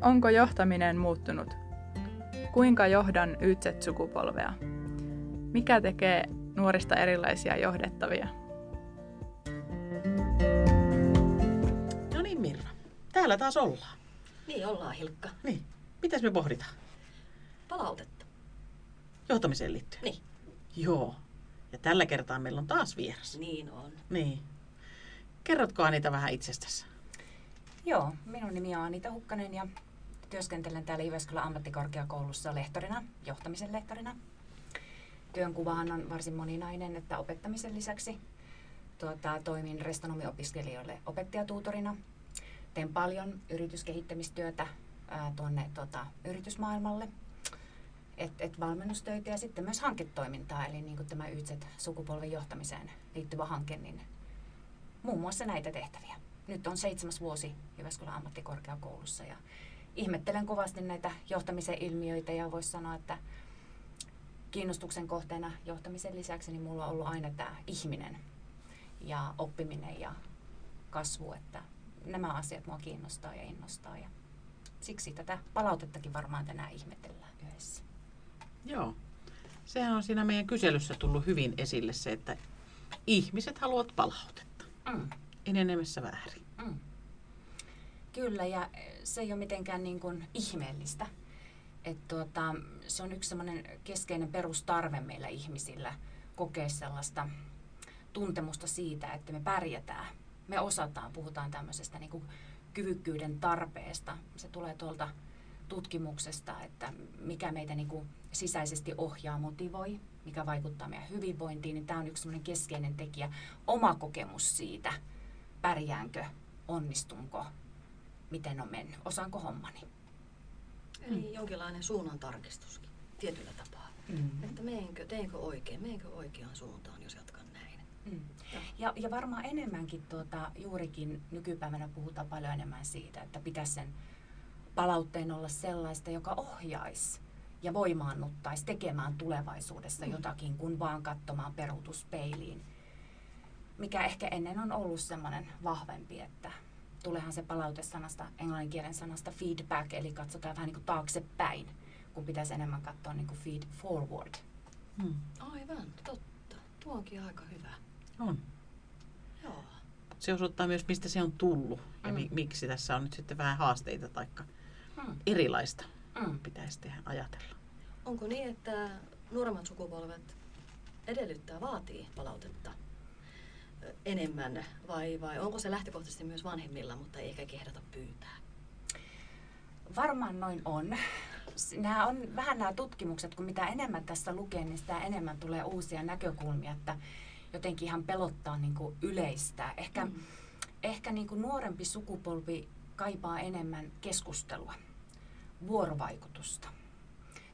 Onko johtaminen muuttunut? Kuinka johdan YZ-sukupolvea? Mikä tekee nuorista erilaisia johdettavia? No niin Mirra, täällä taas ollaan. Niin ollaan, Hilkka. Niin, mitäs me pohditaan? Palautetta. Johtamiseen liittyen? Niin. Joo. Ja tällä kertaa meillä on taas vieras. Niin on. Niin. Kerrotko Anita vähän itsestäsi? Joo, minun nimi on Anita Hukkanen ja työskentelen täällä Jyväskylän ammattikorkeakoulussa lehtorina, johtamisen lehtorina. Työnkuvahan on varsin moninainen, että opettamisen lisäksi tuota, toimin restonomiopiskelijoille opettajatuutorina. Teen paljon yrityskehittämistyötä ää, tuonne tuota, yritysmaailmalle, et, et valmennustöitä ja sitten myös hanketoimintaa, eli niin kuin tämä YZ-sukupolven johtamiseen liittyvä hanke, niin muun muassa näitä tehtäviä. Nyt on seitsemäs vuosi Jyväskylän ammattikorkeakoulussa ja ihmettelen kovasti näitä johtamisen ilmiöitä ja voisi sanoa, että kiinnostuksen kohteena johtamisen lisäksi niin mulla on ollut aina tämä ihminen ja oppiminen ja kasvu, että nämä asiat mua kiinnostaa ja innostaa ja siksi tätä palautettakin varmaan tänään ihmetellään yhdessä. Joo. Sehän on siinä meidän kyselyssä tullut hyvin esille se, että ihmiset haluavat palautetta. Mm. Enenemässä väärin. Mm. Kyllä, ja se ei ole mitenkään niin kuin ihmeellistä. Et tuota, se on yksi semmoinen keskeinen perustarve meillä ihmisillä kokea sellaista tuntemusta siitä, että me pärjätään. Me osataan, puhutaan tämmöisestä niin kuin kyvykkyyden tarpeesta. Se tulee tuolta tutkimuksesta, että mikä meitä niin kuin sisäisesti ohjaa, motivoi, mikä vaikuttaa meidän hyvinvointiin, niin tämä on yksi semmoinen keskeinen tekijä. Oma kokemus siitä, pärjäänkö, onnistunko, miten on mennyt, osaanko hommani. Eli mm. jonkinlainen suunnan tarkistuskin tietyllä tapaa. Mm. Että meenkö, teenkö oikein, meenkö oikeaan suuntaan, jos jatkan näin. Mm. Ja, ja varmaan enemmänkin tuota, juurikin nykypäivänä puhutaan paljon enemmän siitä, että pitäisi sen palautteen olla sellaista, joka ohjaisi ja voimaannuttaisi tekemään tulevaisuudessa mm. jotakin, kun vaan katsomaan peruutuspeiliin. Mikä ehkä ennen on ollut semmoinen vahvempi, että tulehan se palaute sanasta, englanninkielen sanasta feedback, eli katsotaan vähän niin kuin taaksepäin, kun pitäisi enemmän katsoa niin kuin feed forward. Hmm. Aivan, totta. Tuo onkin aika hyvä. On. Joo. Se osoittaa myös, mistä se on tullut ja mm. miksi tässä on nyt sitten vähän haasteita tai mm. erilaista mm. pitäisi tehdä ajatella. Onko niin, että nuoremmat sukupolvet edellyttää, vaatii palautetta enemmän vai, vai onko se lähtökohtaisesti myös vanhemmilla, mutta ei ehkä kehdata pyytää? Varmaan noin on. Nämä on vähän nämä tutkimukset, kun mitä enemmän tässä lukee, niin sitä enemmän tulee uusia näkökulmia, että jotenkin ihan pelottaa niin kuin yleistä. Ehkä, mm. ehkä niin kuin nuorempi sukupolvi kaipaa enemmän keskustelua, vuorovaikutusta.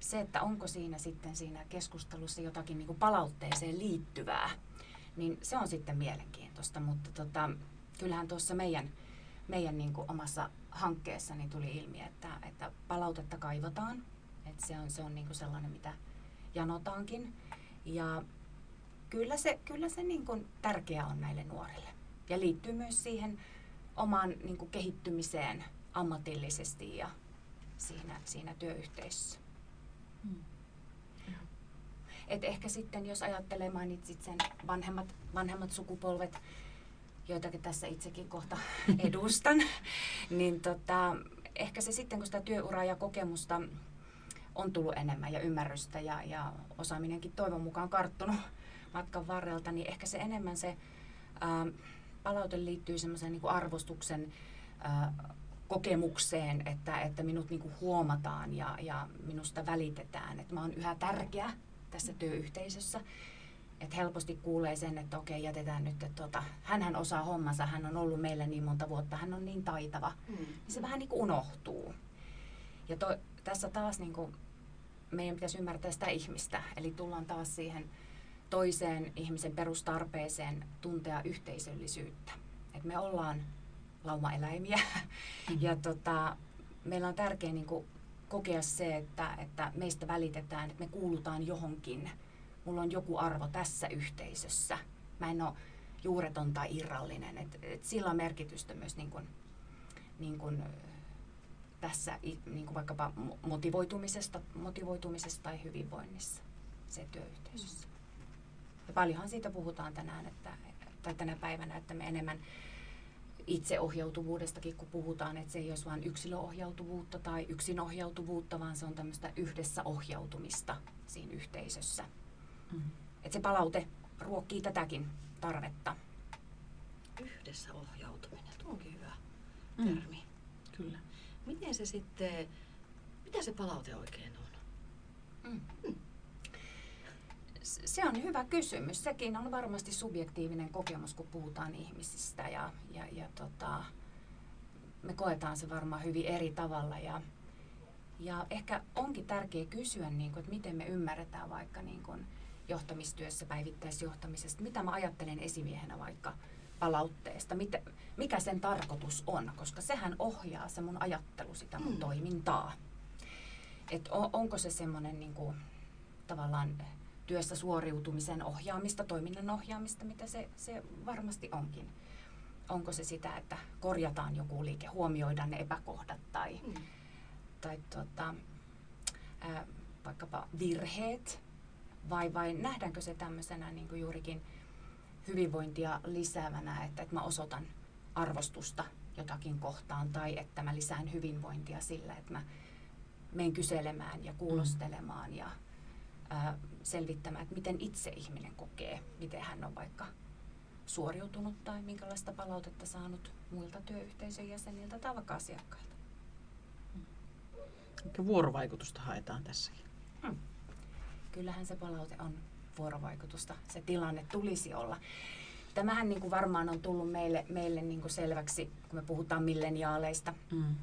Se, että onko siinä sitten siinä keskustelussa jotakin niin kuin palautteeseen liittyvää, niin se on sitten mielenkiintoista. Mutta tota, kyllähän tuossa meidän, meidän niin kuin omassa hankkeessa niin tuli ilmi, että, että palautetta kaivataan. Että se on, se on niin kuin sellainen, mitä janotaankin. Ja kyllä se, kyllä se niin kuin tärkeä on näille nuorille. Ja liittyy myös siihen omaan niin kuin kehittymiseen ammatillisesti ja siinä, siinä työyhteisössä. Hmm. Et ehkä sitten, jos ajattelee, mainitsit sen vanhemmat, vanhemmat sukupolvet, joitakin tässä itsekin kohta edustan, niin tota, ehkä se sitten, kun sitä työuraa ja kokemusta on tullut enemmän ja ymmärrystä ja, ja osaaminenkin toivon mukaan karttunut matkan varrelta, niin ehkä se enemmän se ää, palaute liittyy semmoisen niin arvostuksen ää, kokemukseen, että, että minut niin huomataan ja, ja minusta välitetään, että mä oon yhä tärkeä tässä työyhteisössä. Että helposti kuulee sen, että okei, jätetään nyt, että tota, hänhän osaa hommansa, hän on ollut meillä niin monta vuotta, hän on niin taitava. Mm. Se vähän niin kuin unohtuu. Ja to, tässä taas niin kuin, meidän pitäisi ymmärtää sitä ihmistä, eli tullaan taas siihen toiseen ihmisen perustarpeeseen tuntea yhteisöllisyyttä. Et me ollaan laumaeläimiä mm. ja tota, meillä on tärkeää niin kuin kokea se, että, että meistä välitetään, että me kuulutaan johonkin. Mulla on joku arvo tässä yhteisössä. Mä en ole juureton tai irrallinen. Et, et sillä on merkitystä myös niin kuin, niin kuin tässä niin kuin vaikkapa motivoitumisesta, motivoitumisesta tai hyvinvoinnissa se työyhteisössä. Ja paljonhan siitä puhutaan tänään, että, tai tänä päivänä, että me enemmän itseohjautuvuudestakin, kun puhutaan, että se ei olisi vain yksilöohjautuvuutta tai yksinohjautuvuutta, vaan se on tämmöistä yhdessä ohjautumista siinä yhteisössä. Mm. Että se palaute ruokkii tätäkin tarvetta. Yhdessä ohjautuminen, tuo onkin hyvä mm. termi. Kyllä. Miten se sitten, mitä se palaute oikein on? Mm. Mm. Se on hyvä kysymys. Sekin on varmasti subjektiivinen kokemus, kun puhutaan ihmisistä ja, ja, ja tota, me koetaan se varmaan hyvin eri tavalla. Ja, ja ehkä onkin tärkeää kysyä, niin kuin, että miten me ymmärretään vaikka niin kuin, johtamistyössä, päivittäisjohtamisesta, mitä mä ajattelen esimiehenä vaikka palautteesta, mitä, mikä sen tarkoitus on, koska sehän ohjaa se mun ajattelu, sitä mun mm. toimintaa. Et on, onko se semmoinen niin kuin, tavallaan työssä suoriutumisen ohjaamista, toiminnan ohjaamista, mitä se, se varmasti onkin. Onko se sitä, että korjataan joku liike, huomioidaan ne epäkohdat tai, mm. tai tuota, ää, vaikkapa virheet, vai, vai nähdäänkö se tämmöisenä niin kuin juurikin hyvinvointia lisäävänä, että, että mä osoitan arvostusta jotakin kohtaan tai että mä lisään hyvinvointia sillä, että mä menen kyselemään ja kuulostelemaan ja ää, selvittämään, että miten itse ihminen kokee, miten hän on vaikka suoriutunut tai minkälaista palautetta saanut muilta työyhteisön jäseniltä tai vaikka asiakkailta. Eli vuorovaikutusta haetaan tässäkin. Hmm. Kyllähän se palaute on vuorovaikutusta, se tilanne tulisi olla. Tämähän niin kuin varmaan on tullut meille, meille niin kuin selväksi, kun me puhutaan milleniaaleista, mm.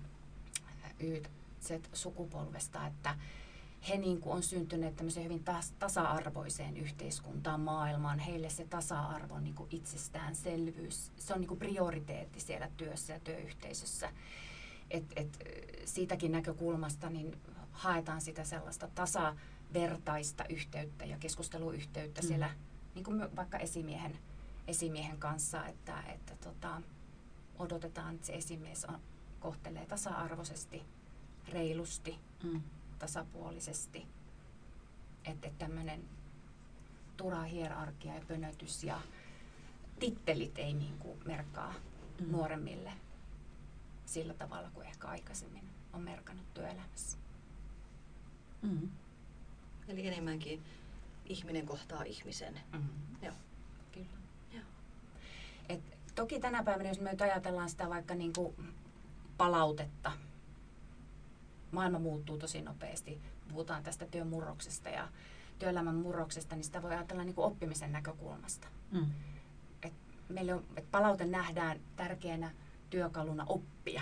Y-sukupolvesta, että he niin kuin on syntyneet tämmöiseen hyvin tasa-arvoiseen yhteiskuntaan, maailmaan. Heille se tasa-arvo on niin kuin itsestäänselvyys. Se on niin kuin prioriteetti siellä työssä ja työyhteisössä. Et, et, siitäkin näkökulmasta niin haetaan sitä sellaista tasavertaista yhteyttä ja keskusteluyhteyttä mm. siellä niin kuin vaikka esimiehen, esimiehen kanssa, että, että tota, odotetaan, että se esimies on, kohtelee tasa-arvoisesti, reilusti, mm tasapuolisesti. Että tämmöinen turha hierarkia ja pönötys ja tittelit ei niin kuin merkkaa mm. nuoremmille sillä tavalla kuin ehkä aikaisemmin on merkannut työelämässä. Mm. Eli enemmänkin ihminen kohtaa ihmisen. Mm. Joo. Kyllä. Joo. Et toki tänä päivänä, jos me nyt ajatellaan sitä vaikka niin kuin palautetta, maailma muuttuu tosi nopeasti. Puhutaan tästä työn murroksesta ja työelämän murroksesta, niin sitä voi ajatella niin kuin oppimisen näkökulmasta. Mm. Et meille on, et palaute nähdään tärkeänä työkaluna oppia,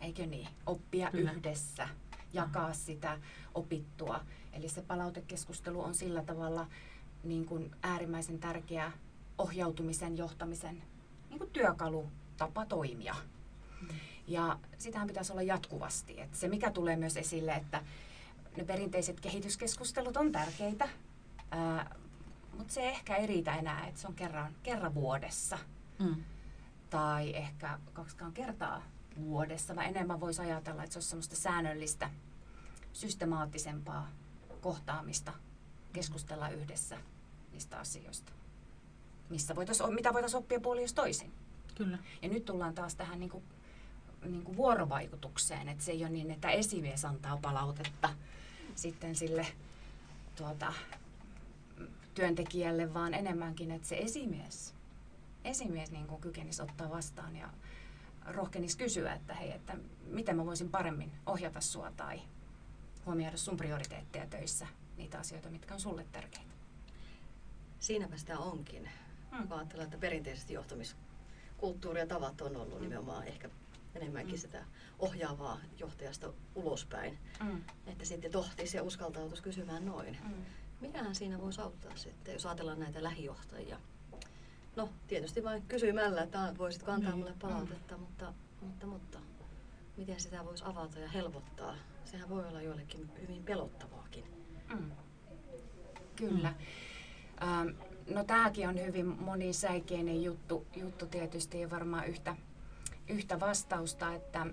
eikö niin? Oppia Kyllä. yhdessä, jakaa mm. sitä opittua. Eli se palautekeskustelu on sillä tavalla niin kuin äärimmäisen tärkeä ohjautumisen, johtamisen niin kuin työkalu, tapa toimia. Mm. Ja sitähän pitäisi olla jatkuvasti. Et se, mikä tulee myös esille, että ne perinteiset kehityskeskustelut on tärkeitä, mutta se ehkä ei riitä enää, että se on kerran, kerran vuodessa. Mm. Tai ehkä kaksikaan kertaa vuodessa, vaan enemmän voisi ajatella, että se olisi semmoista säännöllistä, systemaattisempaa kohtaamista, keskustella yhdessä niistä asioista, missä voitais, mitä voitaisiin oppia puoli jos toisin. Kyllä. Ja nyt tullaan taas tähän niin kuin niin kuin vuorovaikutukseen, että se ei ole niin, että esimies antaa palautetta sitten sille tuota, työntekijälle, vaan enemmänkin, että se esimies, esimies niin kuin kykenisi ottaa vastaan ja rohkenisi kysyä, että hei, että miten mä voisin paremmin ohjata sua tai huomioida sun prioriteetteja töissä, niitä asioita, mitkä on sulle tärkeitä. Siinäpä sitä onkin. Hmm. Ajatellaan, että perinteisesti johtamiskulttuuri ja tavat on ollut hmm. nimenomaan ehkä enemmänkin mm. sitä ohjaavaa johtajasta ulospäin. Mm. Että sitten tohtisi ja uskaltautuisi kysymään noin. Mm. Mikähän siinä voisi auttaa sitten, jos ajatellaan näitä lähijohtajia? No, tietysti vain kysymällä, että voisitko antaa mm. mulle palautetta, mm. mutta, mutta, mutta miten sitä voisi avata ja helpottaa? Sehän voi olla joillekin hyvin pelottavaakin. Mm. Kyllä. Mm. Ähm, no tämäkin on hyvin monisäikeinen juttu, juttu tietysti ja varmaan yhtä, yhtä vastausta, että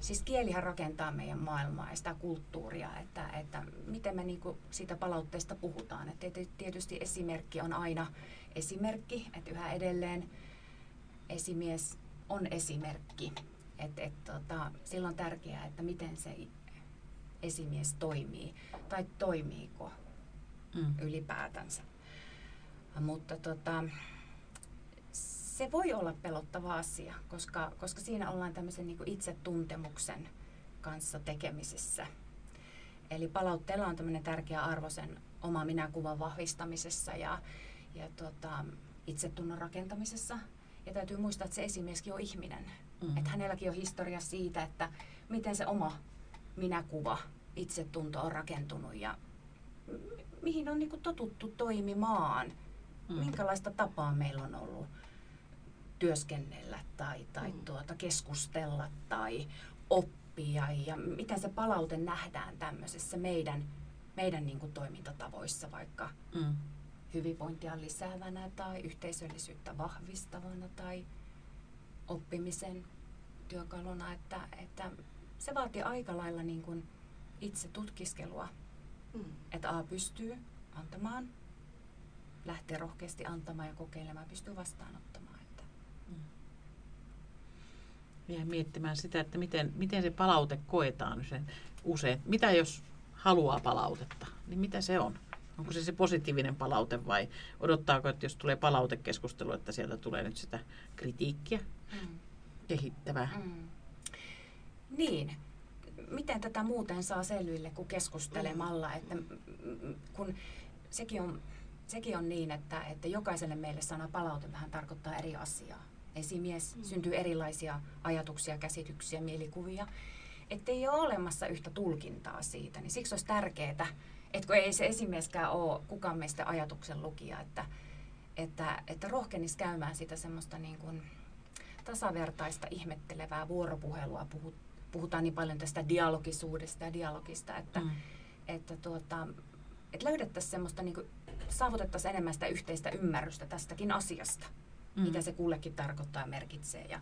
siis kielihän rakentaa meidän maailmaa ja sitä kulttuuria, että, että miten me niin siitä palautteesta puhutaan. Että tietysti esimerkki on aina esimerkki, että yhä edelleen esimies on esimerkki. Että et, tota, silloin on tärkeää, että miten se esimies toimii tai toimiiko mm. ylipäätänsä. Mutta tota, se voi olla pelottava asia, koska, koska siinä ollaan tämmöisen niin itsetuntemuksen kanssa tekemisissä. Eli palautteella on tämmöinen tärkeä arvo sen oma minäkuvan vahvistamisessa ja, ja tota, itsetunnon rakentamisessa. Ja täytyy muistaa, että se esimieskin on ihminen. Mm-hmm. Että hänelläkin on historia siitä, että miten se oma minäkuva, itsetunto on rakentunut ja mihin on niin totuttu toimimaan. Mm. Minkälaista tapaa meillä on ollut työskennellä tai, tai mm. tuota, keskustella tai oppia ja miten se palaute nähdään tämmöisessä meidän, meidän niin kuin toimintatavoissa vaikka mm. hyvinvointia lisäävänä tai yhteisöllisyyttä vahvistavana tai oppimisen työkaluna, että, että se vaatii aika lailla niin kuin itse tutkiskelua, mm. että A pystyy antamaan, lähtee rohkeasti antamaan ja kokeilemaan, pystyy vastaanottamaan ja miettimään sitä, että miten, miten se palaute koetaan sen usein. Mitä jos haluaa palautetta, niin mitä se on? Onko se se positiivinen palaute vai odottaako, että jos tulee palautekeskustelu, että sieltä tulee nyt sitä kritiikkiä mm. kehittävää? Mm. Niin. Miten tätä muuten saa selville kuin keskustelemalla? Että kun sekin on, sekin on niin, että, että jokaiselle meille sana palaute vähän tarkoittaa eri asiaa esimies, mm. syntyy erilaisia ajatuksia, käsityksiä, mielikuvia, ei ole olemassa yhtä tulkintaa siitä, niin siksi olisi tärkeää, että kun ei se esimieskään ole kukaan meistä ajatuksen lukija, että, että, että rohkenisi käymään sitä semmoista niin kuin tasavertaista, ihmettelevää vuoropuhelua. Puhutaan niin paljon tästä dialogisuudesta ja dialogista, että, mm. että, tuota, että löydettäisiin semmoista, niin kuin, saavutettaisiin enemmän sitä yhteistä ymmärrystä tästäkin asiasta mm. mitä se kullekin tarkoittaa ja merkitsee ja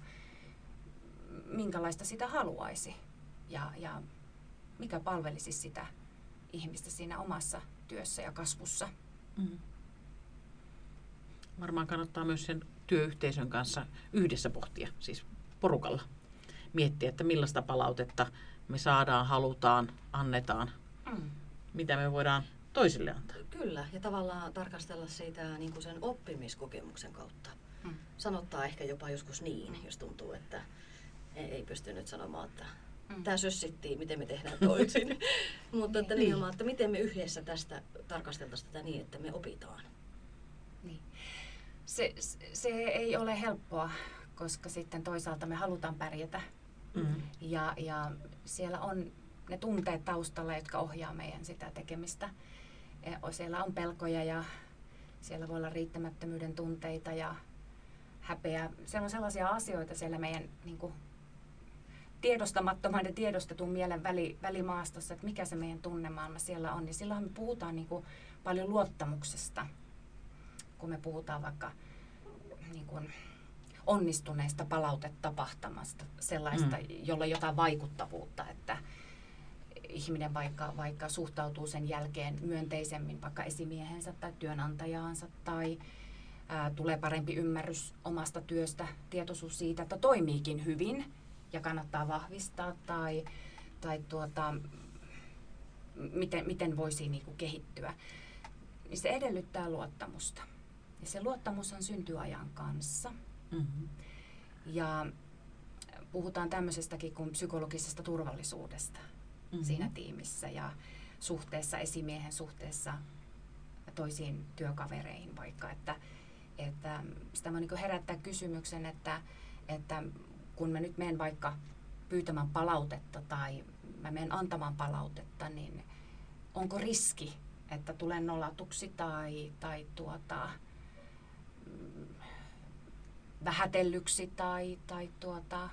minkälaista sitä haluaisi ja, ja mikä palvelisi sitä ihmistä siinä omassa työssä ja kasvussa. Mm. Varmaan kannattaa myös sen työyhteisön kanssa yhdessä pohtia, siis porukalla. Miettiä, että millaista palautetta me saadaan, halutaan, annetaan, mm. mitä me voidaan toisille antaa. Kyllä, ja tavallaan tarkastella siitä niin kuin sen oppimiskokemuksen kautta. Mm. Sanottaa ehkä jopa joskus niin, jos tuntuu, että ei pystynyt sanomaan, että mm. tämä sössittiin, miten me tehdään toisin. Mutta että niin. nimenomaan, että miten me yhdessä tästä tarkasteltaisiin tätä niin, että me opitaan. Niin. Se, se ei ole helppoa, koska sitten toisaalta me halutaan pärjätä. Mm. Ja, ja siellä on ne tunteet taustalla, jotka ohjaa meidän sitä tekemistä. Siellä on pelkoja ja siellä voi olla riittämättömyyden tunteita ja häpeä. Siellä on sellaisia asioita siellä meidän niin kuin, tiedostamattoman ja tiedostetun mielen väli, välimaastossa, että mikä se meidän tunnemaailma siellä on. Niin silloin me puhutaan niin kuin, paljon luottamuksesta, kun me puhutaan vaikka niin kuin, onnistuneesta palautetapahtumasta, sellaista, mm. jolla on jotain vaikuttavuutta, että ihminen vaikka, vaikka suhtautuu sen jälkeen myönteisemmin vaikka esimiehensä tai työnantajaansa tai ää, tulee parempi ymmärrys omasta työstä, tietoisuus siitä, että toimiikin hyvin ja kannattaa vahvistaa tai, tai tuota, miten, miten voisi niin kuin kehittyä. Niin se edellyttää luottamusta. Ja se luottamushan syntyy ajan kanssa. Mm-hmm. Ja puhutaan tämmöisestäkin kuin psykologisesta turvallisuudesta mm-hmm. siinä tiimissä ja suhteessa esimiehen suhteessa toisiin työkavereihin vaikka, että että sitä mä niin herättää kysymyksen, että, että kun mä nyt menen vaikka pyytämään palautetta tai mä menen antamaan palautetta, niin onko riski, että tulen nolatuksi tai, tai tuota, vähätellyksi tai, tai tuota,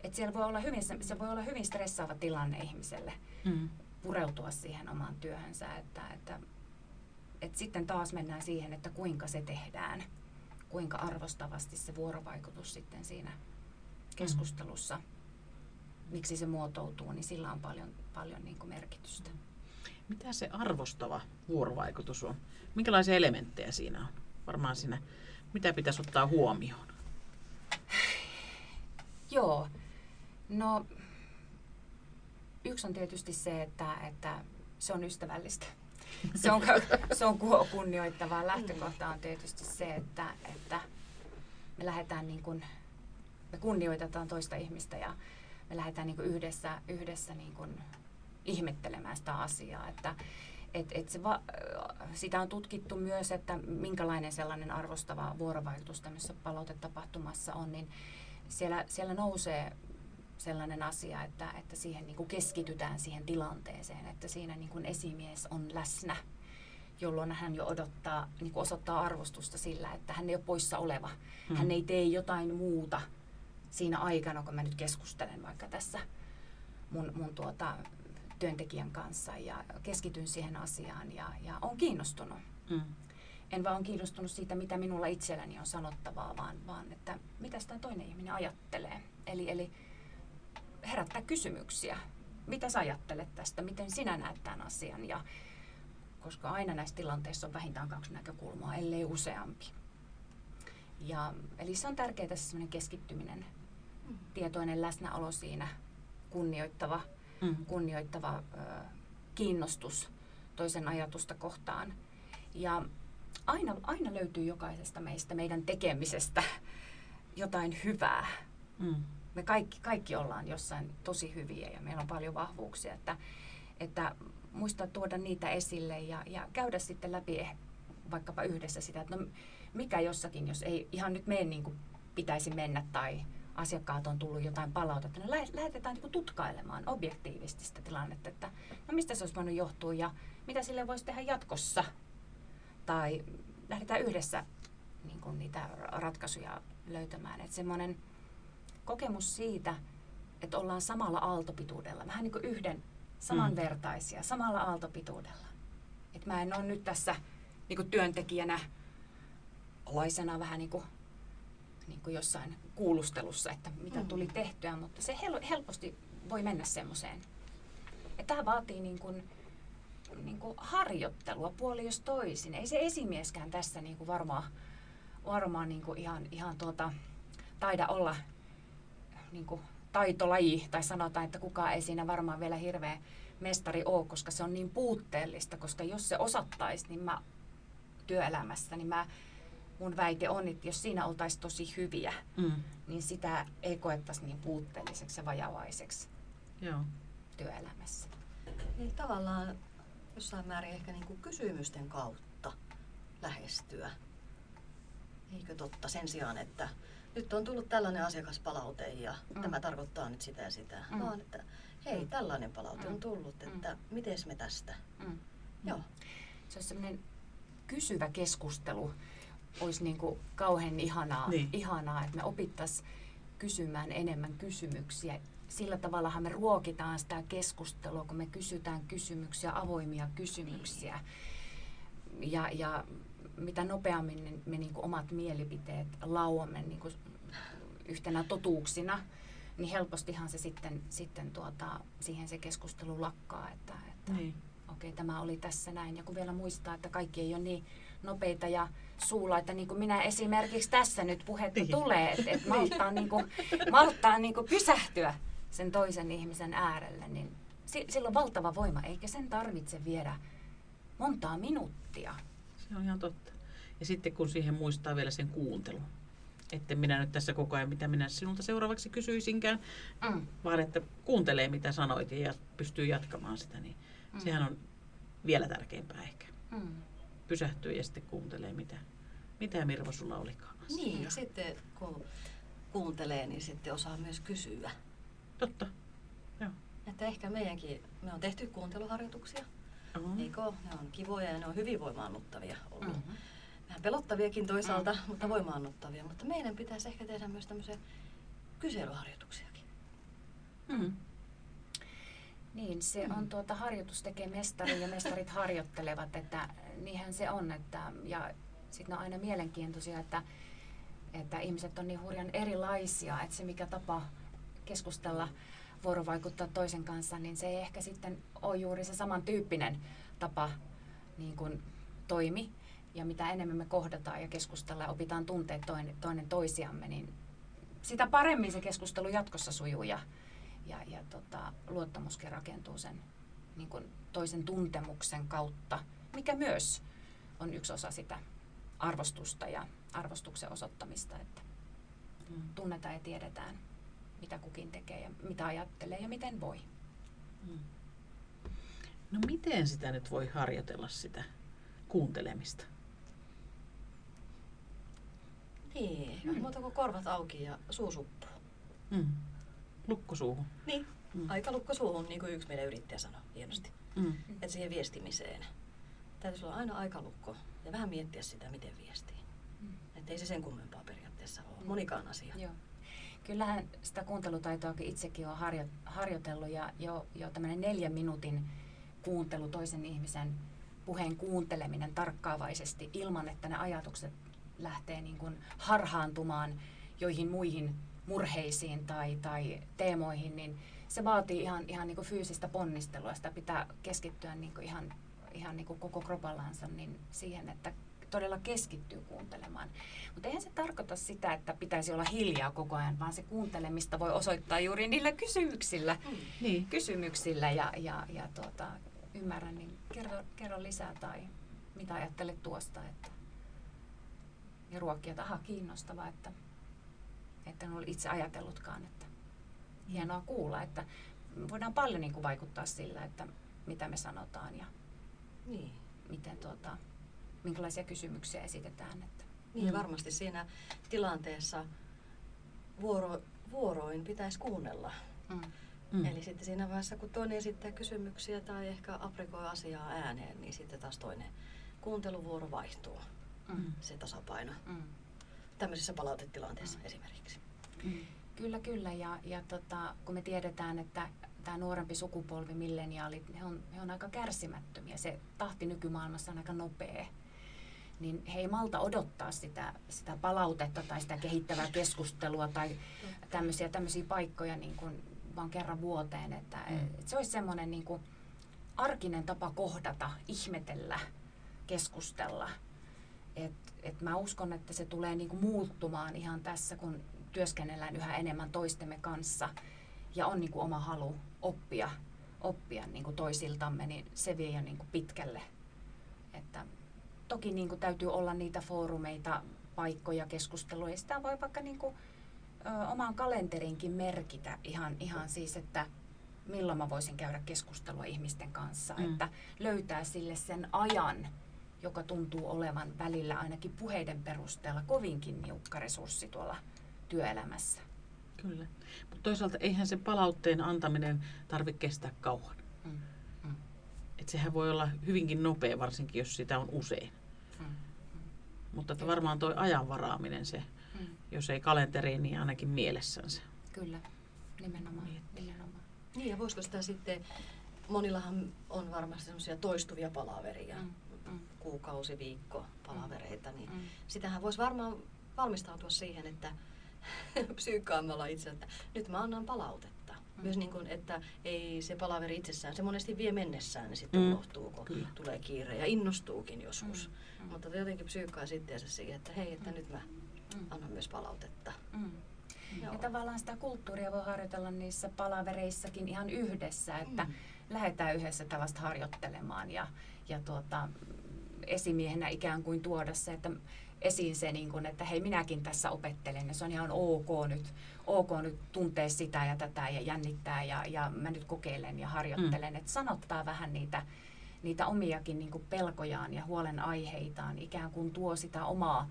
että siellä voi olla hyvin, se voi olla hyvin stressaava tilanne ihmiselle mm. pureutua siihen omaan työhönsä, että, että et sitten taas mennään siihen, että kuinka se tehdään, kuinka arvostavasti se vuorovaikutus sitten siinä keskustelussa miksi se muotoutuu, niin sillä on paljon, paljon niin kuin merkitystä. Mitä se arvostava vuorovaikutus on? Minkälaisia elementtejä siinä on? Varmaan siinä, mitä pitäisi ottaa huomioon? Joo, no yksi on tietysti se, että, että se on ystävällistä. Se on, se on kunnioittavaa. Lähtökohta on tietysti se, että, että me lähdetään niin kuin, me kunnioitetaan toista ihmistä ja me lähdetään niin kuin yhdessä, yhdessä niin kuin ihmettelemään sitä asiaa. Että, et, et se va, sitä on tutkittu myös, että minkälainen sellainen arvostava vuorovaikutus tämmöisessä palautetapahtumassa on, niin siellä, siellä nousee sellainen asia, että, että siihen niin kuin keskitytään siihen tilanteeseen, että siinä niin kuin esimies on läsnä, jolloin hän jo odottaa, niin kuin osoittaa arvostusta sillä, että hän ei ole poissa oleva. Hmm. Hän ei tee jotain muuta siinä aikana, kun mä nyt keskustelen vaikka tässä mun, mun tuota, työntekijän kanssa ja keskityn siihen asiaan ja, ja on kiinnostunut. Hmm. En vaan kiinnostunut siitä, mitä minulla itselläni on sanottavaa, vaan, vaan että mitä sitä toinen ihminen ajattelee. Eli, eli herättää kysymyksiä. Mitä sä ajattelet tästä? Miten sinä näet tämän asian? Ja, koska aina näissä tilanteissa on vähintään kaksi näkökulmaa, ellei useampi. Ja, eli se on tärkeää se keskittyminen, mm. tietoinen läsnäolo siinä, kunnioittava, mm. kunnioittava ö, kiinnostus toisen ajatusta kohtaan. Ja aina, aina löytyy jokaisesta meistä, meidän tekemisestä jotain hyvää. Mm me kaikki, kaikki ollaan jossain tosi hyviä ja meillä on paljon vahvuuksia, että, että muista tuoda niitä esille ja, ja käydä sitten läpi eh, vaikkapa yhdessä sitä, että no mikä jossakin, jos ei ihan nyt mene niin kuin pitäisi mennä tai asiakkaat on tullut jotain palautetta, niin lähdetään niin tutkailemaan objektiivisesti sitä tilannetta, että no mistä se olisi voinut johtua ja mitä sille voisi tehdä jatkossa. Tai lähdetään yhdessä niin kuin niitä ratkaisuja löytämään. Että semmoinen kokemus siitä, että ollaan samalla aaltopituudella, vähän niin kuin yhden samanvertaisia, mm. samalla aaltopituudella. Että mä en ole nyt tässä niin kuin työntekijänä laisena vähän niin kuin, niin kuin jossain kuulustelussa, että mitä mm. tuli tehtyä, mutta se hel- helposti voi mennä semmoiseen. Tämä vaatii niin kuin, niin kuin harjoittelua puoli jos toisin. Ei se esimieskään tässä niin kuin varmaan, varmaan niin kuin ihan, ihan tuota, taida olla niin kuin taitolaji, tai sanotaan, että kukaan ei siinä varmaan vielä hirveä mestari ole, koska se on niin puutteellista, koska jos se osattaisi, niin mä työelämässä, niin mä, mun väite on, että jos siinä oltaisiin tosi hyviä, mm. niin sitä ei koettaisi niin puutteelliseksi ja vajavaiseksi Joo. työelämässä. Eli tavallaan jossain määrin ehkä niin kuin kysymysten kautta lähestyä. Eikö totta? Sen sijaan, että nyt on tullut tällainen asiakaspalaute ja mm. tämä tarkoittaa nyt sitä ja sitä. Mm. Vaan että hei, mm. tällainen palaute mm. on tullut, että mm. miten me tästä? Mm. Joo. Se on semmoinen kysyvä keskustelu. Olisi niin kuin kauhean ihanaa, niin. ihanaa, että me opittaisiin kysymään enemmän kysymyksiä. Sillä tavallahan me ruokitaan sitä keskustelua, kun me kysytään kysymyksiä, avoimia kysymyksiä. Ja, ja mitä nopeammin me niin kuin omat mielipiteet lauamme niin kuin yhtenä totuuksina, niin helpostihan se sitten, sitten tuota, siihen se keskustelu lakkaa, että, että niin. okei, okay, tämä oli tässä näin. Ja kun vielä muistaa, että kaikki ei ole niin nopeita ja suulla, että niin kuin minä esimerkiksi tässä nyt puhetta niin. tulee, että, että malttaa, niin kuin, malttaa niin kuin pysähtyä sen toisen ihmisen äärelle, niin sillä on valtava voima, eikä sen tarvitse viedä montaa minuuttia se on ihan totta. Ja sitten kun siihen muistaa vielä sen kuuntelun. Että minä nyt tässä koko ajan, mitä minä sinulta seuraavaksi kysyisinkään, mm. vaan että kuuntelee mitä sanoit ja pystyy jatkamaan sitä, niin mm. sehän on vielä tärkeämpää ehkä. Mm. Pysähtyy ja sitten kuuntelee, mitä, mitä Mirvo sulla olikaan. Niin, ja sitten kun kuuntelee, niin sitten osaa myös kysyä. Totta, joo. Että ehkä meidänkin, me on tehty kuunteluharjoituksia Mm-hmm. Eikö? Ne on kivoja ja ne on hyvin voimaannuttavia ollut. Mm-hmm. Vähän pelottaviakin toisaalta, mm-hmm. mutta voimaannuttavia. Mutta meidän pitäisi ehkä tehdä myös tämmöisiä kyselyharjoituksiakin. Mm-hmm. Niin, se on tuota, harjoitus tekee mestari ja mestarit harjoittelevat, että niinhän se on. Että, ja sitten on aina mielenkiintoisia, että, että ihmiset on niin hurjan erilaisia, että se mikä tapa keskustella vuorovaikuttaa toisen kanssa, niin se ei ehkä sitten ole juuri se samantyyppinen tapa niin kuin toimi. Ja mitä enemmän me kohdataan ja keskustellaan ja opitaan tunteet toinen, toinen toisiamme, niin sitä paremmin se keskustelu jatkossa sujuu ja, ja, ja tota, luottamuskin rakentuu sen niin kuin toisen tuntemuksen kautta, mikä myös on yksi osa sitä arvostusta ja arvostuksen osoittamista, että mm. tunnetaan ja tiedetään, mitä kukin tekee ja mitä ajattelee ja miten voi. Mm. No miten sitä nyt voi harjoitella sitä kuuntelemista? Niin, mm. muuta kuin korvat auki ja suu suppuu. Mm. Lukko suuhun. Niin, mm. aika lukko suuhun, niin kuin yksi meidän yrittäjä sanoi hienosti. Mm. Että siihen viestimiseen täytyisi olla aina aikalukko ja vähän miettiä sitä, miten viestii. Mm. Että ei se sen kummempaa periaatteessa ole. Mm. Monikaan asia. Joo. Kyllähän sitä kuuntelutaitoakin itsekin on harjo, harjoitellut ja jo, jo tämmöinen neljän minuutin kuuntelu toisen ihmisen puheen kuunteleminen tarkkaavaisesti ilman, että ne ajatukset lähtee niin kuin harhaantumaan joihin muihin murheisiin tai, tai teemoihin, niin se vaatii ihan, ihan niin kuin fyysistä ponnistelua. Sitä pitää keskittyä niin kuin ihan, ihan niin kuin koko kropallansa niin siihen, että todella keskittyy kuuntelemaan. Mutta eihän se tarkoita sitä, että pitäisi olla hiljaa koko ajan, vaan se kuuntelemista voi osoittaa juuri niillä kysymyksillä, mm. niin. kysymyksillä ja, ja, ja tuota, ymmärrän, niin kerro, kerro lisää tai mitä ajattelet tuosta. Että, ja ruokkia, että aha, kiinnostavaa, että, että en ole itse ajatellutkaan, että hienoa kuulla, että voidaan paljon niin kuin vaikuttaa sillä, että mitä me sanotaan ja niin. miten tuota, minkälaisia kysymyksiä esitetään. Että. Niin, mm. varmasti siinä tilanteessa vuoro, vuoroin pitäisi kuunnella. Mm. Mm. Eli sitten siinä vaiheessa, kun toinen esittää kysymyksiä tai ehkä aprikoi asiaa ääneen, niin sitten taas toinen kuunteluvuoro vaihtuu. Mm. Se tasapaino. Mm. Tämmöisessä palautetilanteessa mm. esimerkiksi. Mm. Kyllä, kyllä. Ja, ja tota, kun me tiedetään, että tämä nuorempi sukupolvi, milleniaalit, he on, he on aika kärsimättömiä. Se tahti nykymaailmassa on aika nopea niin he ei malta odottaa sitä, sitä palautetta tai sitä kehittävää keskustelua tai tämmöisiä, tämmöisiä paikkoja niin kuin vaan kerran vuoteen. Että, mm. että se olisi semmoinen niin kuin arkinen tapa kohdata, ihmetellä, keskustella. Et, et mä uskon, että se tulee niin kuin muuttumaan ihan tässä, kun työskennellään yhä enemmän toistemme kanssa ja on niin kuin oma halu oppia, oppia niin kuin toisiltamme, niin se vie jo niin kuin pitkälle. Että toki niin kuin täytyy olla niitä foorumeita, paikkoja, keskusteluja. Sitä voi vaikka niin kuin, ö, omaan kalenterinkin merkitä ihan, ihan siis, että milloin mä voisin käydä keskustelua ihmisten kanssa. Mm. Että löytää sille sen ajan, joka tuntuu olevan välillä ainakin puheiden perusteella kovinkin niukka resurssi tuolla työelämässä. Kyllä. Mutta toisaalta eihän se palautteen antaminen tarvitse kestää kauan. Mm. Mm. Et sehän voi olla hyvinkin nopea, varsinkin jos sitä on usein. Mm. Mutta että varmaan tuo ajanvaraaminen se, mm. jos ei kalenteriin, niin ainakin mielessänsä. Kyllä, nimenomaan. nimenomaan. Niin ja voisiko sitä sitten, monillahan on varmasti sellaisia toistuvia palaveria, mm. Mm. kuukausi, viikko palavereita, niin mm. sitähän voisi varmaan valmistautua siihen, että psyykkaamalla itse, että nyt mä annan palautetta. Mm. Myös niin kuin, että ei se palaveri itsessään, se monesti vie mennessään, niin sitten mm. unohtuu, kun Kyllä. tulee kiire ja innostuukin joskus. Mm. Mm. Mutta jotenkin psyykkaa sitten siihen, että hei, että mm. nyt mä mm. annan myös palautetta. Mm. Ja tavallaan sitä kulttuuria voi harjoitella niissä palavereissakin ihan yhdessä, että mm. lähdetään yhdessä tällaista harjoittelemaan ja, ja tuota, esimiehenä ikään kuin tuoda se, että esiin se, niin kuin, että hei minäkin tässä opettelen ja se on ihan ok nyt, ok nyt tuntea sitä ja tätä ja jännittää ja, ja mä nyt kokeilen ja harjoittelen. Mm. Että sanottaa vähän niitä, niitä omiakin niin pelkojaan ja huolenaiheitaan, ikään kuin tuo sitä omaa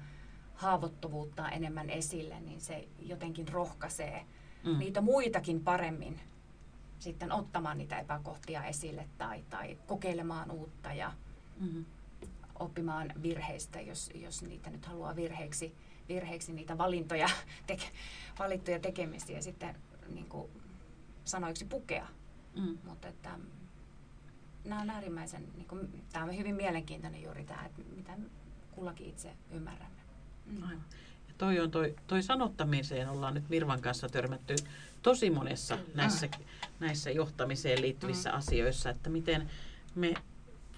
haavoittuvuutta enemmän esille, niin se jotenkin rohkaisee mm. niitä muitakin paremmin sitten ottamaan niitä epäkohtia esille tai, tai kokeilemaan uutta ja mm oppimaan virheistä, jos, jos niitä nyt haluaa virheiksi, virheiksi niitä valintoja, teke, valittuja tekemisiä sitten niin kuin sanoiksi pukea. Mm. Mutta että nämä on äärimmäisen, niin kuin, tämä on hyvin mielenkiintoinen juuri tämä, että mitä kullakin itse ymmärrämme. Mm. Aivan. Ja toi on toi, toi sanottamiseen ollaan nyt Mirvan kanssa törmätty tosi monessa Kyllä. näissä, näissä johtamiseen liittyvissä Mm. asioissa, että miten me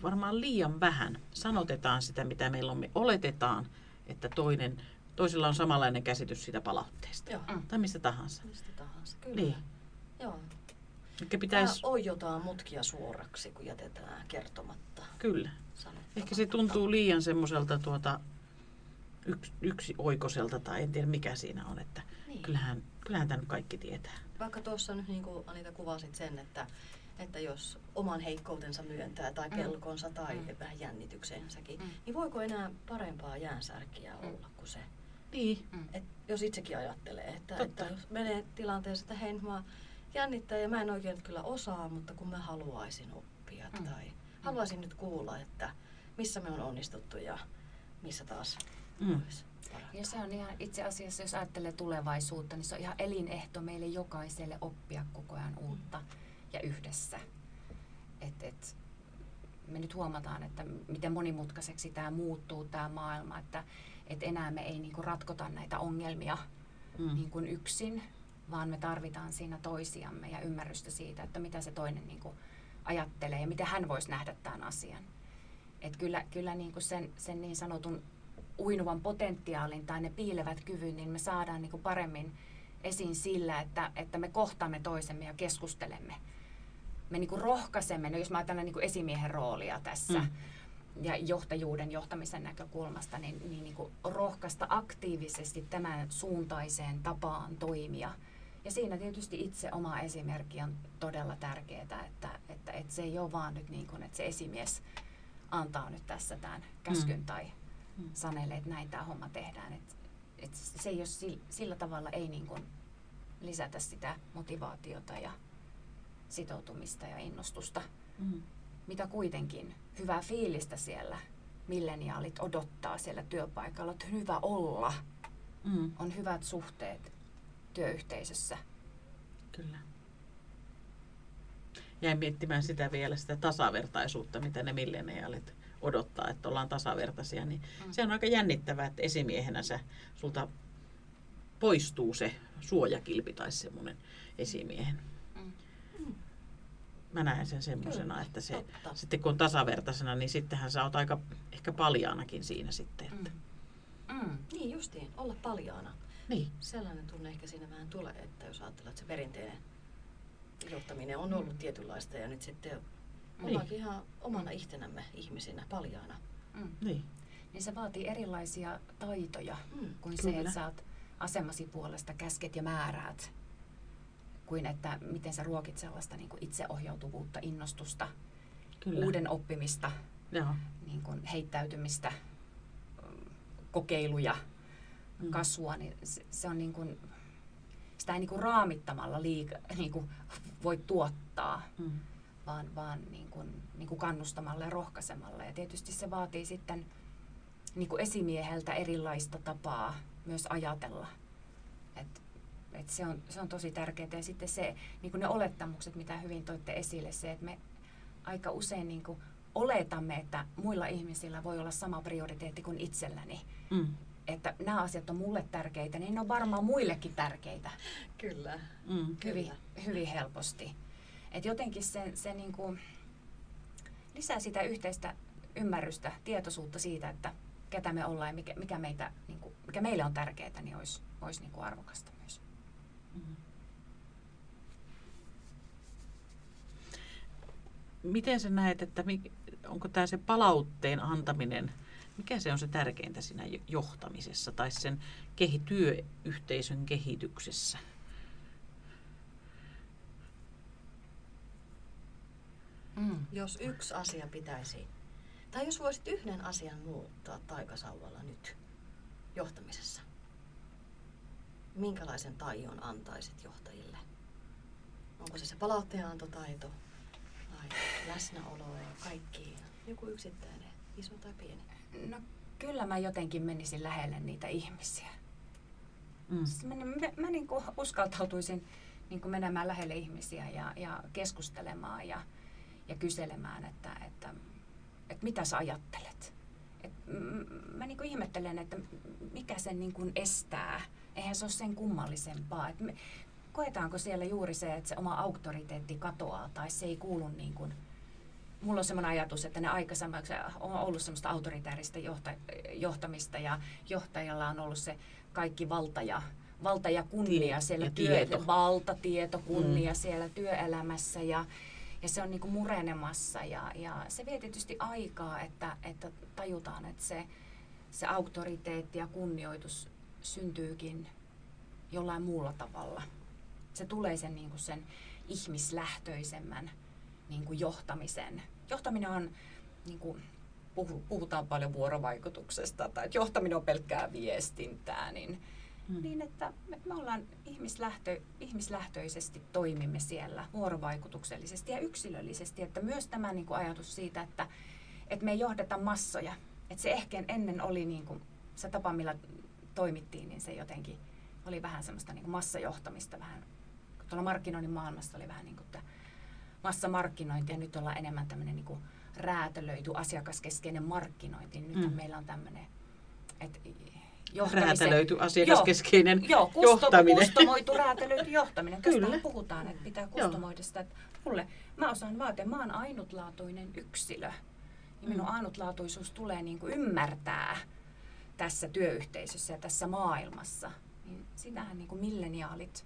varmaan liian vähän sanotetaan sitä, mitä meillä on. Me oletetaan, että toinen, toisella on samanlainen käsitys siitä palautteesta. Joo, Mm. Tai mistä tahansa. mistä tahansa. Kyllä. Niin. Joo. Mikä Pitäisi... pitäisi, oijotaan mutkia suoraksi, kun jätetään kertomatta. kyllä. Ehkä se tuntuu liian semmoiselta tuota, yksi, yksi oikoselta tai en tiedä mikä siinä on, että Niin. kyllähän, kyllähän tämä nyt kaikki tietää. Vaikka tuossa nyt niin kuin Anita kuvasit sen, että, että jos oman heikkoutensa myöntää tai Mm. pelkonsa tai Mm. vähän jännityksensäkin, Mm. niin voiko enää parempaa jäänsärkiä Mm. olla kuin se? Niin, Et jos itsekin ajattelee, että, Totta. että jos menee tilanteessa, että hei, mä jännittää ja mä en oikein kyllä osaa, mutta kun mä haluaisin oppia Mm. tai haluaisin nyt kuulla, että missä me on onnistuttu ja missä taas Mm. Ja se on ihan itse asiassa, jos ajattelee tulevaisuutta, niin se on ihan elinehto meille jokaiselle oppia koko ajan uutta ja yhdessä. Et, et, me nyt huomataan, että miten monimutkaiseksi tämä muuttuu, tämä maailma, että et enää me ei niinku ratkota näitä ongelmia mm. niin kuin yksin, vaan me tarvitaan siinä toisiamme ja ymmärrystä siitä, että mitä se toinen niin kuin ajattelee ja miten hän voisi nähdä tämän asian. Et kyllä kyllä niin kuin sen, sen niin sanotun uinuvan potentiaalin tai ne piilevät kyvyn, niin me saadaan niin kuin paremmin esiin sillä, että, että me kohtaamme toisemme ja keskustelemme. Me niin kuin rohkaisemme, no jos mä ajattelen niin kuin esimiehen roolia tässä, Mm. Ja johtajuuden johtamisen näkökulmasta, niin, niin, niin kuin rohkaista aktiivisesti tämän suuntaiseen tapaan toimia. Ja siinä tietysti itse oma esimerkki on todella tärkeää, että, että, että se ei ole vaan nyt niin kuin, että se esimies antaa nyt tässä tämän käskyn Mm. tai Mm. sanelee, että näin tämä homma tehdään. Että, että se ei ole sillä, sillä tavalla ei niin kuin lisätä sitä motivaatiota ja sitoutumista ja innostusta Mm. Mitä kuitenkin hyvää fiilistä siellä milleniaalit odottaa siellä työpaikalla, että on hyvä olla, Mm. on hyvät suhteet työyhteisössä. Kyllä. Jäin miettimään sitä vielä, sitä tasavertaisuutta, mitä ne milleniaalit odottaa, että ollaan tasavertaisia. Niin Mm. Se on aika jännittävää, että esimiehenä sä, sulta poistuu se suojakilpi tai semmoinen esimiehen. Mm. Mä näen sen semmoisena, että se, totta. sitten kun on tasavertaisena, niin sittenhän sä oot aika ehkä paljaanakin siinä sitten. Että. Mm. Mm. Niin justiin, olla paljaana. Niin, Sellainen tunne ehkä siinä vähän tulee, että jos ajatellaan, että se perinteinen johtaminen on ollut tietynlaista ja nyt sitten ollaankin ihan omana itsenämme ihmisinä paljaana. Mm. niin. Niin se vaatii erilaisia taitoja Mm. kuin se, Kyllä. että sä oot asemasi puolesta käsket ja määräät, kuin että miten sä ruokit sellaista niin kuin itseohjautuvuutta, innostusta, Kyllä. uuden oppimista, Joo. niin kuin heittäytymistä, kokeiluja, Mm. kasvua, niin se, se on niin kuin, sitä ei niin kuin raamittamalla liika, niin kuin voi tuottaa, Mm. vaan, vaan niin kuin, niin kuin kannustamalla ja rohkaisemalla. Ja tietysti se vaatii sitten niin kuin esimieheltä erilaista tapaa myös ajatella. Et, se, on, se on tosi tärkeää. Ja sitten se, niin kuin ne olettamukset, mitä hyvin toitte esille, se, että me aika usein niin kuin oletamme, että muilla ihmisillä voi olla sama prioriteetti kuin itselläni. Mm. Että nämä asiat on mulle tärkeitä, niin ne on varmaan muillekin tärkeitä Kyllä. Mm. hyvin, Kyllä. hyvin helposti. Et jotenkin se, se niinku lisää sitä yhteistä ymmärrystä, tietoisuutta siitä, että ketä me ollaan ja mikä, mikä, meitä, niinku, mikä meille on tärkeää, niin olisi, olisi niinku arvokasta myös. Mm. Miten sä näet, että onko tämä se palautteen antaminen, mikä se on se tärkeintä siinä jo- johtamisessa tai sen kehi- työyhteisön kehityksessä? Mm. Jos yksi asia pitäisi, tai jos voisit yhden asian muuttaa taikasauvalla nyt johtamisessa, minkälaisen taion antaisit johtajille? Onko se se palautteenantotaito vai läsnäolo ja kaikki, joku yksittäinen, iso tai pieni? No kyllä mä jotenkin menisin lähelle niitä ihmisiä. Mm. Siis Mä, mä, mä niin kuin uskaltautuisin niin kuin menemään lähelle ihmisiä ja, ja keskustelemaan ja, ja kyselemään, että, että, että mitä sä ajattelet. et, mä niin kuin ihmettelen, että mikä sen niin kuin estää. Eihän se ole sen kummallisempaa. Et me, koetaanko siellä juuri se, että se oma auktoriteetti katoaa tai se ei kuulu niin kuin, mulla on semmoinen ajatus, että ne aikaisemmin on ollut semmoista autoritääristä johta, johtamista ja johtajalla on ollut se kaikki valta ja, valta ja kunnia siellä ja työ, tieto. valta, tieto, kunnia mm. siellä työelämässä ja, ja se on niin kuin murenemassa ja, ja se vie tietysti aikaa, että, että tajutaan, että se, se auktoriteetti ja kunnioitus syntyykin jollain muulla tavalla. Se tulee sen, niin kuin sen ihmislähtöisemmän niin kuin johtamisen. Johtaminen on, niin kuin, puhutaan paljon vuorovaikutuksesta tai että johtaminen on pelkkää viestintää, niin, hmm. niin että me ollaan ihmislähtö, ihmislähtöisesti toimimme siellä vuorovaikutuksellisesti ja yksilöllisesti. Että myös tämä niin kuin ajatus siitä, että, että me ei johdeta massoja. Että se ehkä ennen oli niin kuin, se tapa, millä toimittiin, niin se jotenkin oli vähän semmoista niin kuin massajohtamista, vähän tuolla markkinoinnin maailmassa oli vähän niin kuin, että massamarkkinointi ja nyt ollaan enemmän tämmöinen niin kuin räätälöity asiakaskeskeinen markkinointi. Nyt mm. meillä on tämmöinen, että Räätälöity asiakaskeskeinen joo, joo, kusto, johtaminen. kustomoitu räätälöity johtaminen. Kyllä. puhutaan, että pitää kustomoida sitä. Että mulle, mä osaan vaatia, mä oon ainutlaatuinen yksilö. Ja minun mm. ainutlaatuisuus tulee niin kuin ymmärtää tässä työyhteisössä ja tässä maailmassa. Niin sitähän niin kuin milleniaalit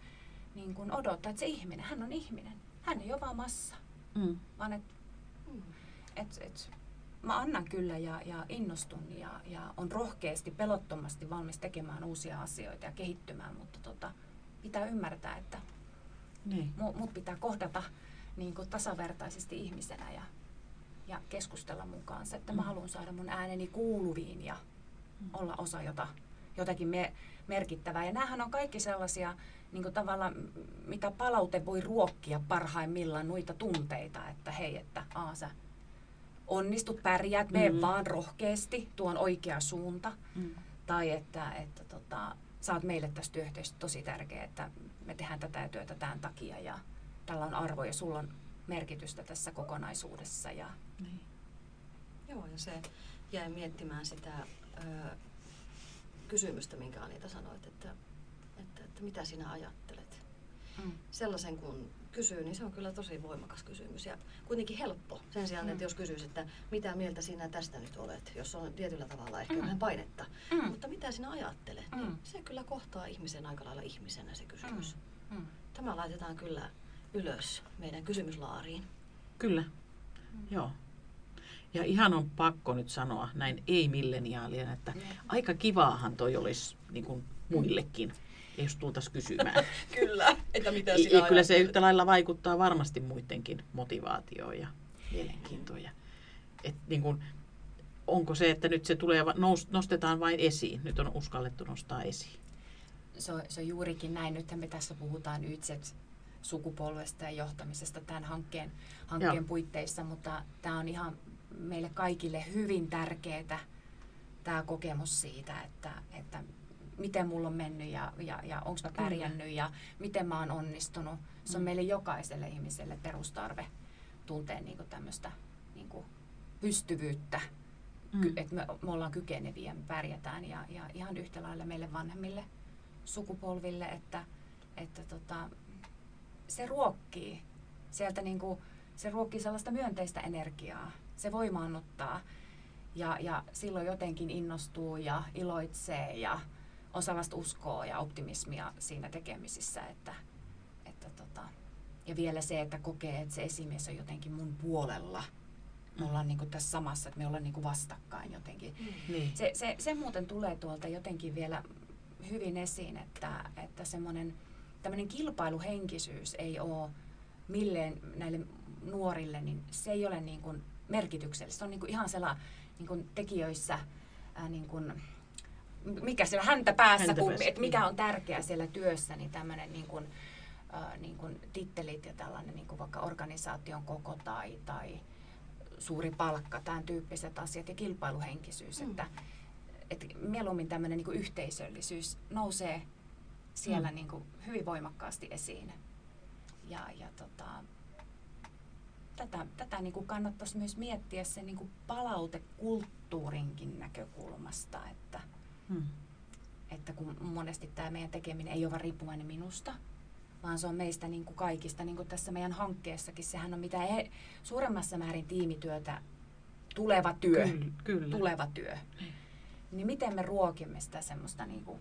niin kuin odottaa, että se ihminen, hän on ihminen hän ei ole vaan massa, mm. vaan että mm. et, et, mä annan kyllä ja, ja innostun ja, ja on rohkeasti, pelottomasti valmis tekemään uusia asioita ja kehittymään, mutta tota, pitää ymmärtää, että niin. mut, mut pitää kohdata niin kuin tasavertaisesti ihmisenä ja, ja keskustella mun kanssa, että mm. mä haluan saada mun ääneni kuuluviin ja mm. olla osa jota, jotakin me, merkittävää. Ja näähän on kaikki sellaisia niin kuin tavallaan, mitä palaute voi ruokkia parhaimmillaan noita tunteita, että hei, että aa, sä onnistut, pärjäät, mene mm. vaan rohkeasti, tuon oikea suunta. Mm. Tai että, että tota, sä oot meille tässä työyhteisössä tosi tärkeä, että me tehdään tätä työtä tämän takia ja tällä on arvo ja sulla on merkitystä tässä kokonaisuudessa. Ja... Niin. Joo, ja se jäi miettimään sitä ö, kysymystä, minkä Anita sanoit, että että mitä sinä ajattelet. Mm. Sellaisen kun kysyy, niin se on kyllä tosi voimakas kysymys ja kuitenkin helppo. Sen sijaan, mm. että jos kysyisi, että mitä mieltä sinä tästä nyt olet, jos on tietyllä tavalla ehkä mm. vähän painetta. Mm. Mutta mitä sinä ajattelet, niin mm. niin se kyllä kohtaa ihmisen aika lailla ihmisenä se kysymys. Mm. Mm. Tämä laitetaan kyllä ylös meidän kysymyslaariin. Kyllä, mm. joo. Ja ihan on pakko nyt sanoa näin ei-milleniaalien, että mm. aika kivaahan toi olisi niin kuin muillekin jos tultaisiin kysymään. kyllä, että mitä sinä ja, Kyllä se yhtä lailla vaikuttaa varmasti muidenkin motivaatioon ja mielenkiintoon. Et niin kun, onko se, että nyt se tulee, nostetaan vain esiin, nyt on uskallettu nostaa esiin? Se on, se on juurikin näin. Nyt me tässä puhutaan YTSET sukupolvesta ja johtamisesta tämän hankkeen, hankkeen puitteissa, mutta tämä on ihan meille kaikille hyvin tärkeää tämä kokemus siitä, että, että miten mulla on mennyt ja, ja, ja onko mä pärjännyt ja miten mä oon onnistunut. Se on mm. meille jokaiselle ihmiselle perustarve tuntea niin tämmöistä niin pystyvyyttä, mm. että me, me ollaan kykeneviä, me pärjätään ja, ja ihan yhtä lailla meille vanhemmille sukupolville, että, että tota, se ruokkii sieltä niin kuin, se ruokkii sellaista myönteistä energiaa, se voimaannuttaa ja, ja silloin jotenkin innostuu ja iloitsee ja on sellaista uskoa ja optimismia siinä tekemisissä, että, että tota, ja vielä se, että kokee, että se esimies on jotenkin mun puolella. Me ollaan niin tässä samassa, että me ollaan niin vastakkain jotenkin. Mm. Niin. Se, se, se muuten tulee tuolta jotenkin vielä hyvin esiin, että, että semmoinen tämmöinen kilpailuhenkisyys ei ole milleen näille nuorille, niin se ei ole niin kuin merkityksellistä. Se on niin kuin ihan sellainen niin tekijöissä ää, niin kuin, mikä siellä häntä päässä, häntä kun, päässä. että mikä on tärkeää siellä työssä, niin tämmöinen niin kuin, äh, niin kuin tittelit ja tällainen niin kuin vaikka organisaation koko tai, tai suuri palkka, tämän tyyppiset asiat ja kilpailuhenkisyys, mm. että, että mieluummin tämmöinen niin kuin yhteisöllisyys nousee siellä mm. niin kuin hyvin voimakkaasti esiin. Ja, ja tota, tätä, tätä niin kuin kannattaisi myös miettiä sen niin kuin palautekulttuurinkin näkökulmasta, että, Hmm. että kun monesti tämä meidän tekeminen ei ole vaan riippuvainen minusta, vaan se on meistä niin kuin kaikista, niin kuin tässä meidän hankkeessakin, sehän on mitä e- suuremmassa määrin tiimityötä, tuleva työ, Kyllä, kyllä. tuleva työ. Niin miten me ruokimme sitä semmoista niin kuin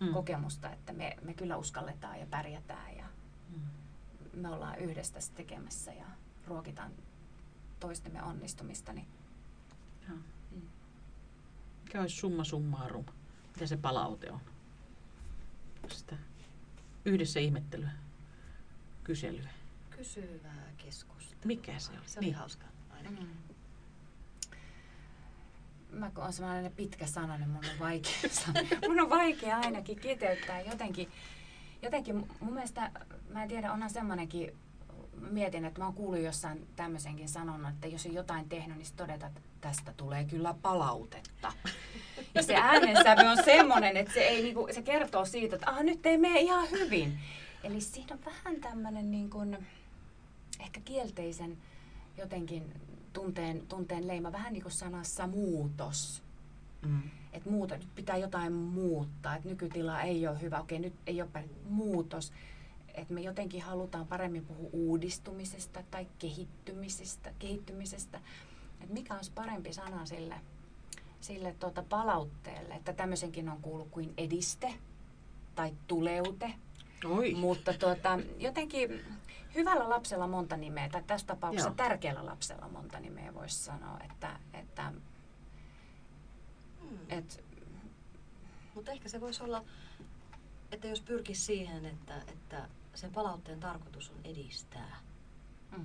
Mm. kokemusta, että me, me kyllä uskalletaan ja pärjätään ja Mm. me ollaan yhdessä tässä tekemässä ja ruokitaan toistemme onnistumista. Niin, Joo. mm. Mikä olisi summa summarum? Mitä se palaute on? Sitä yhdessä ihmettelyä, kyselyä. Kysyvää keskustelua. Mikä se on? Se oli Niin. hauska ainakin. Mm. Mä kun on sellainen pitkä sana, niin mun on vaikea, mun on vaikea ainakin kiteyttää jotenkin. Jotenkin mun mielestä, mä en tiedä, onhan semmoinenkin, mietin, että mä oon kuullut jossain tämmöisenkin sanonnan, että jos on jotain tehnyt, niin todeta, että tästä tulee kyllä palautetta. Ja se äänensävy on semmoinen, että se, ei, niinku, se kertoo siitä, että ah, nyt ei mene ihan hyvin. Eli siinä on vähän tämmöinen niin kuin, ehkä kielteisen jotenkin tunteen, tunteen leima, vähän niin kuin sanassa muutos. Mm. Että muuta, nyt pitää jotain muuttaa, että nykytila ei ole hyvä, okei nyt ei ole päin- muutos. Että me jotenkin halutaan paremmin puhua uudistumisesta tai kehittymisestä. kehittymisestä. Että mikä olisi parempi sana sille, sille tuota palautteelle, että tämmöisenkin on kuullut kuin ediste tai tuleute. Oi. Mutta tuota, jotenkin hyvällä lapsella monta nimeä, tai tässä tapauksessa Joo. tärkeällä lapsella monta nimeä voisi sanoa, että, että, Mm. että Mutta ehkä se voisi olla, että jos pyrkisi siihen, että, että sen palautteen tarkoitus on edistää, mm,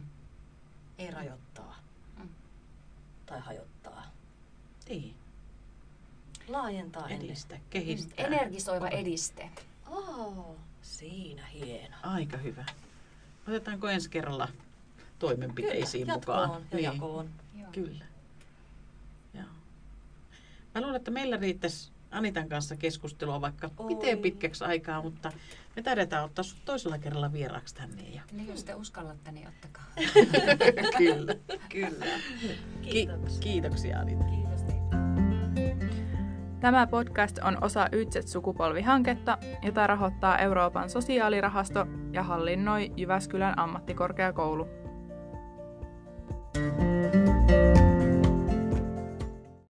ei rajoittaa mm. tai hajottaa. Niin. Laajentaa ennen. Edistä, kehistää. energisoiva ediste. Oh, siinä hieno. Aika hyvä. Otetaanko ensi kerralla toimenpiteisiin Kyllä, mukaan? jatkoon ja jakoon. Joo. Kyllä. Joo. Mä luulen, että meillä riittäisi Anitan kanssa keskustelua vaikka Oi. miten pitkäksi aikaa, mutta me taidetaan ottaa sut toisella kerralla vieraaksi tänne. Ja... Niin jos te uskallatte, niin ottakaa. Kyllä. Kyllä. Ki- Kiitoksia. kiitoksia Anita. Kiitos teille. Tämä podcast on osa Ytset-sukupolvihanketta, jota rahoittaa Euroopan sosiaalirahasto ja hallinnoi Jyväskylän ammattikorkeakoulu.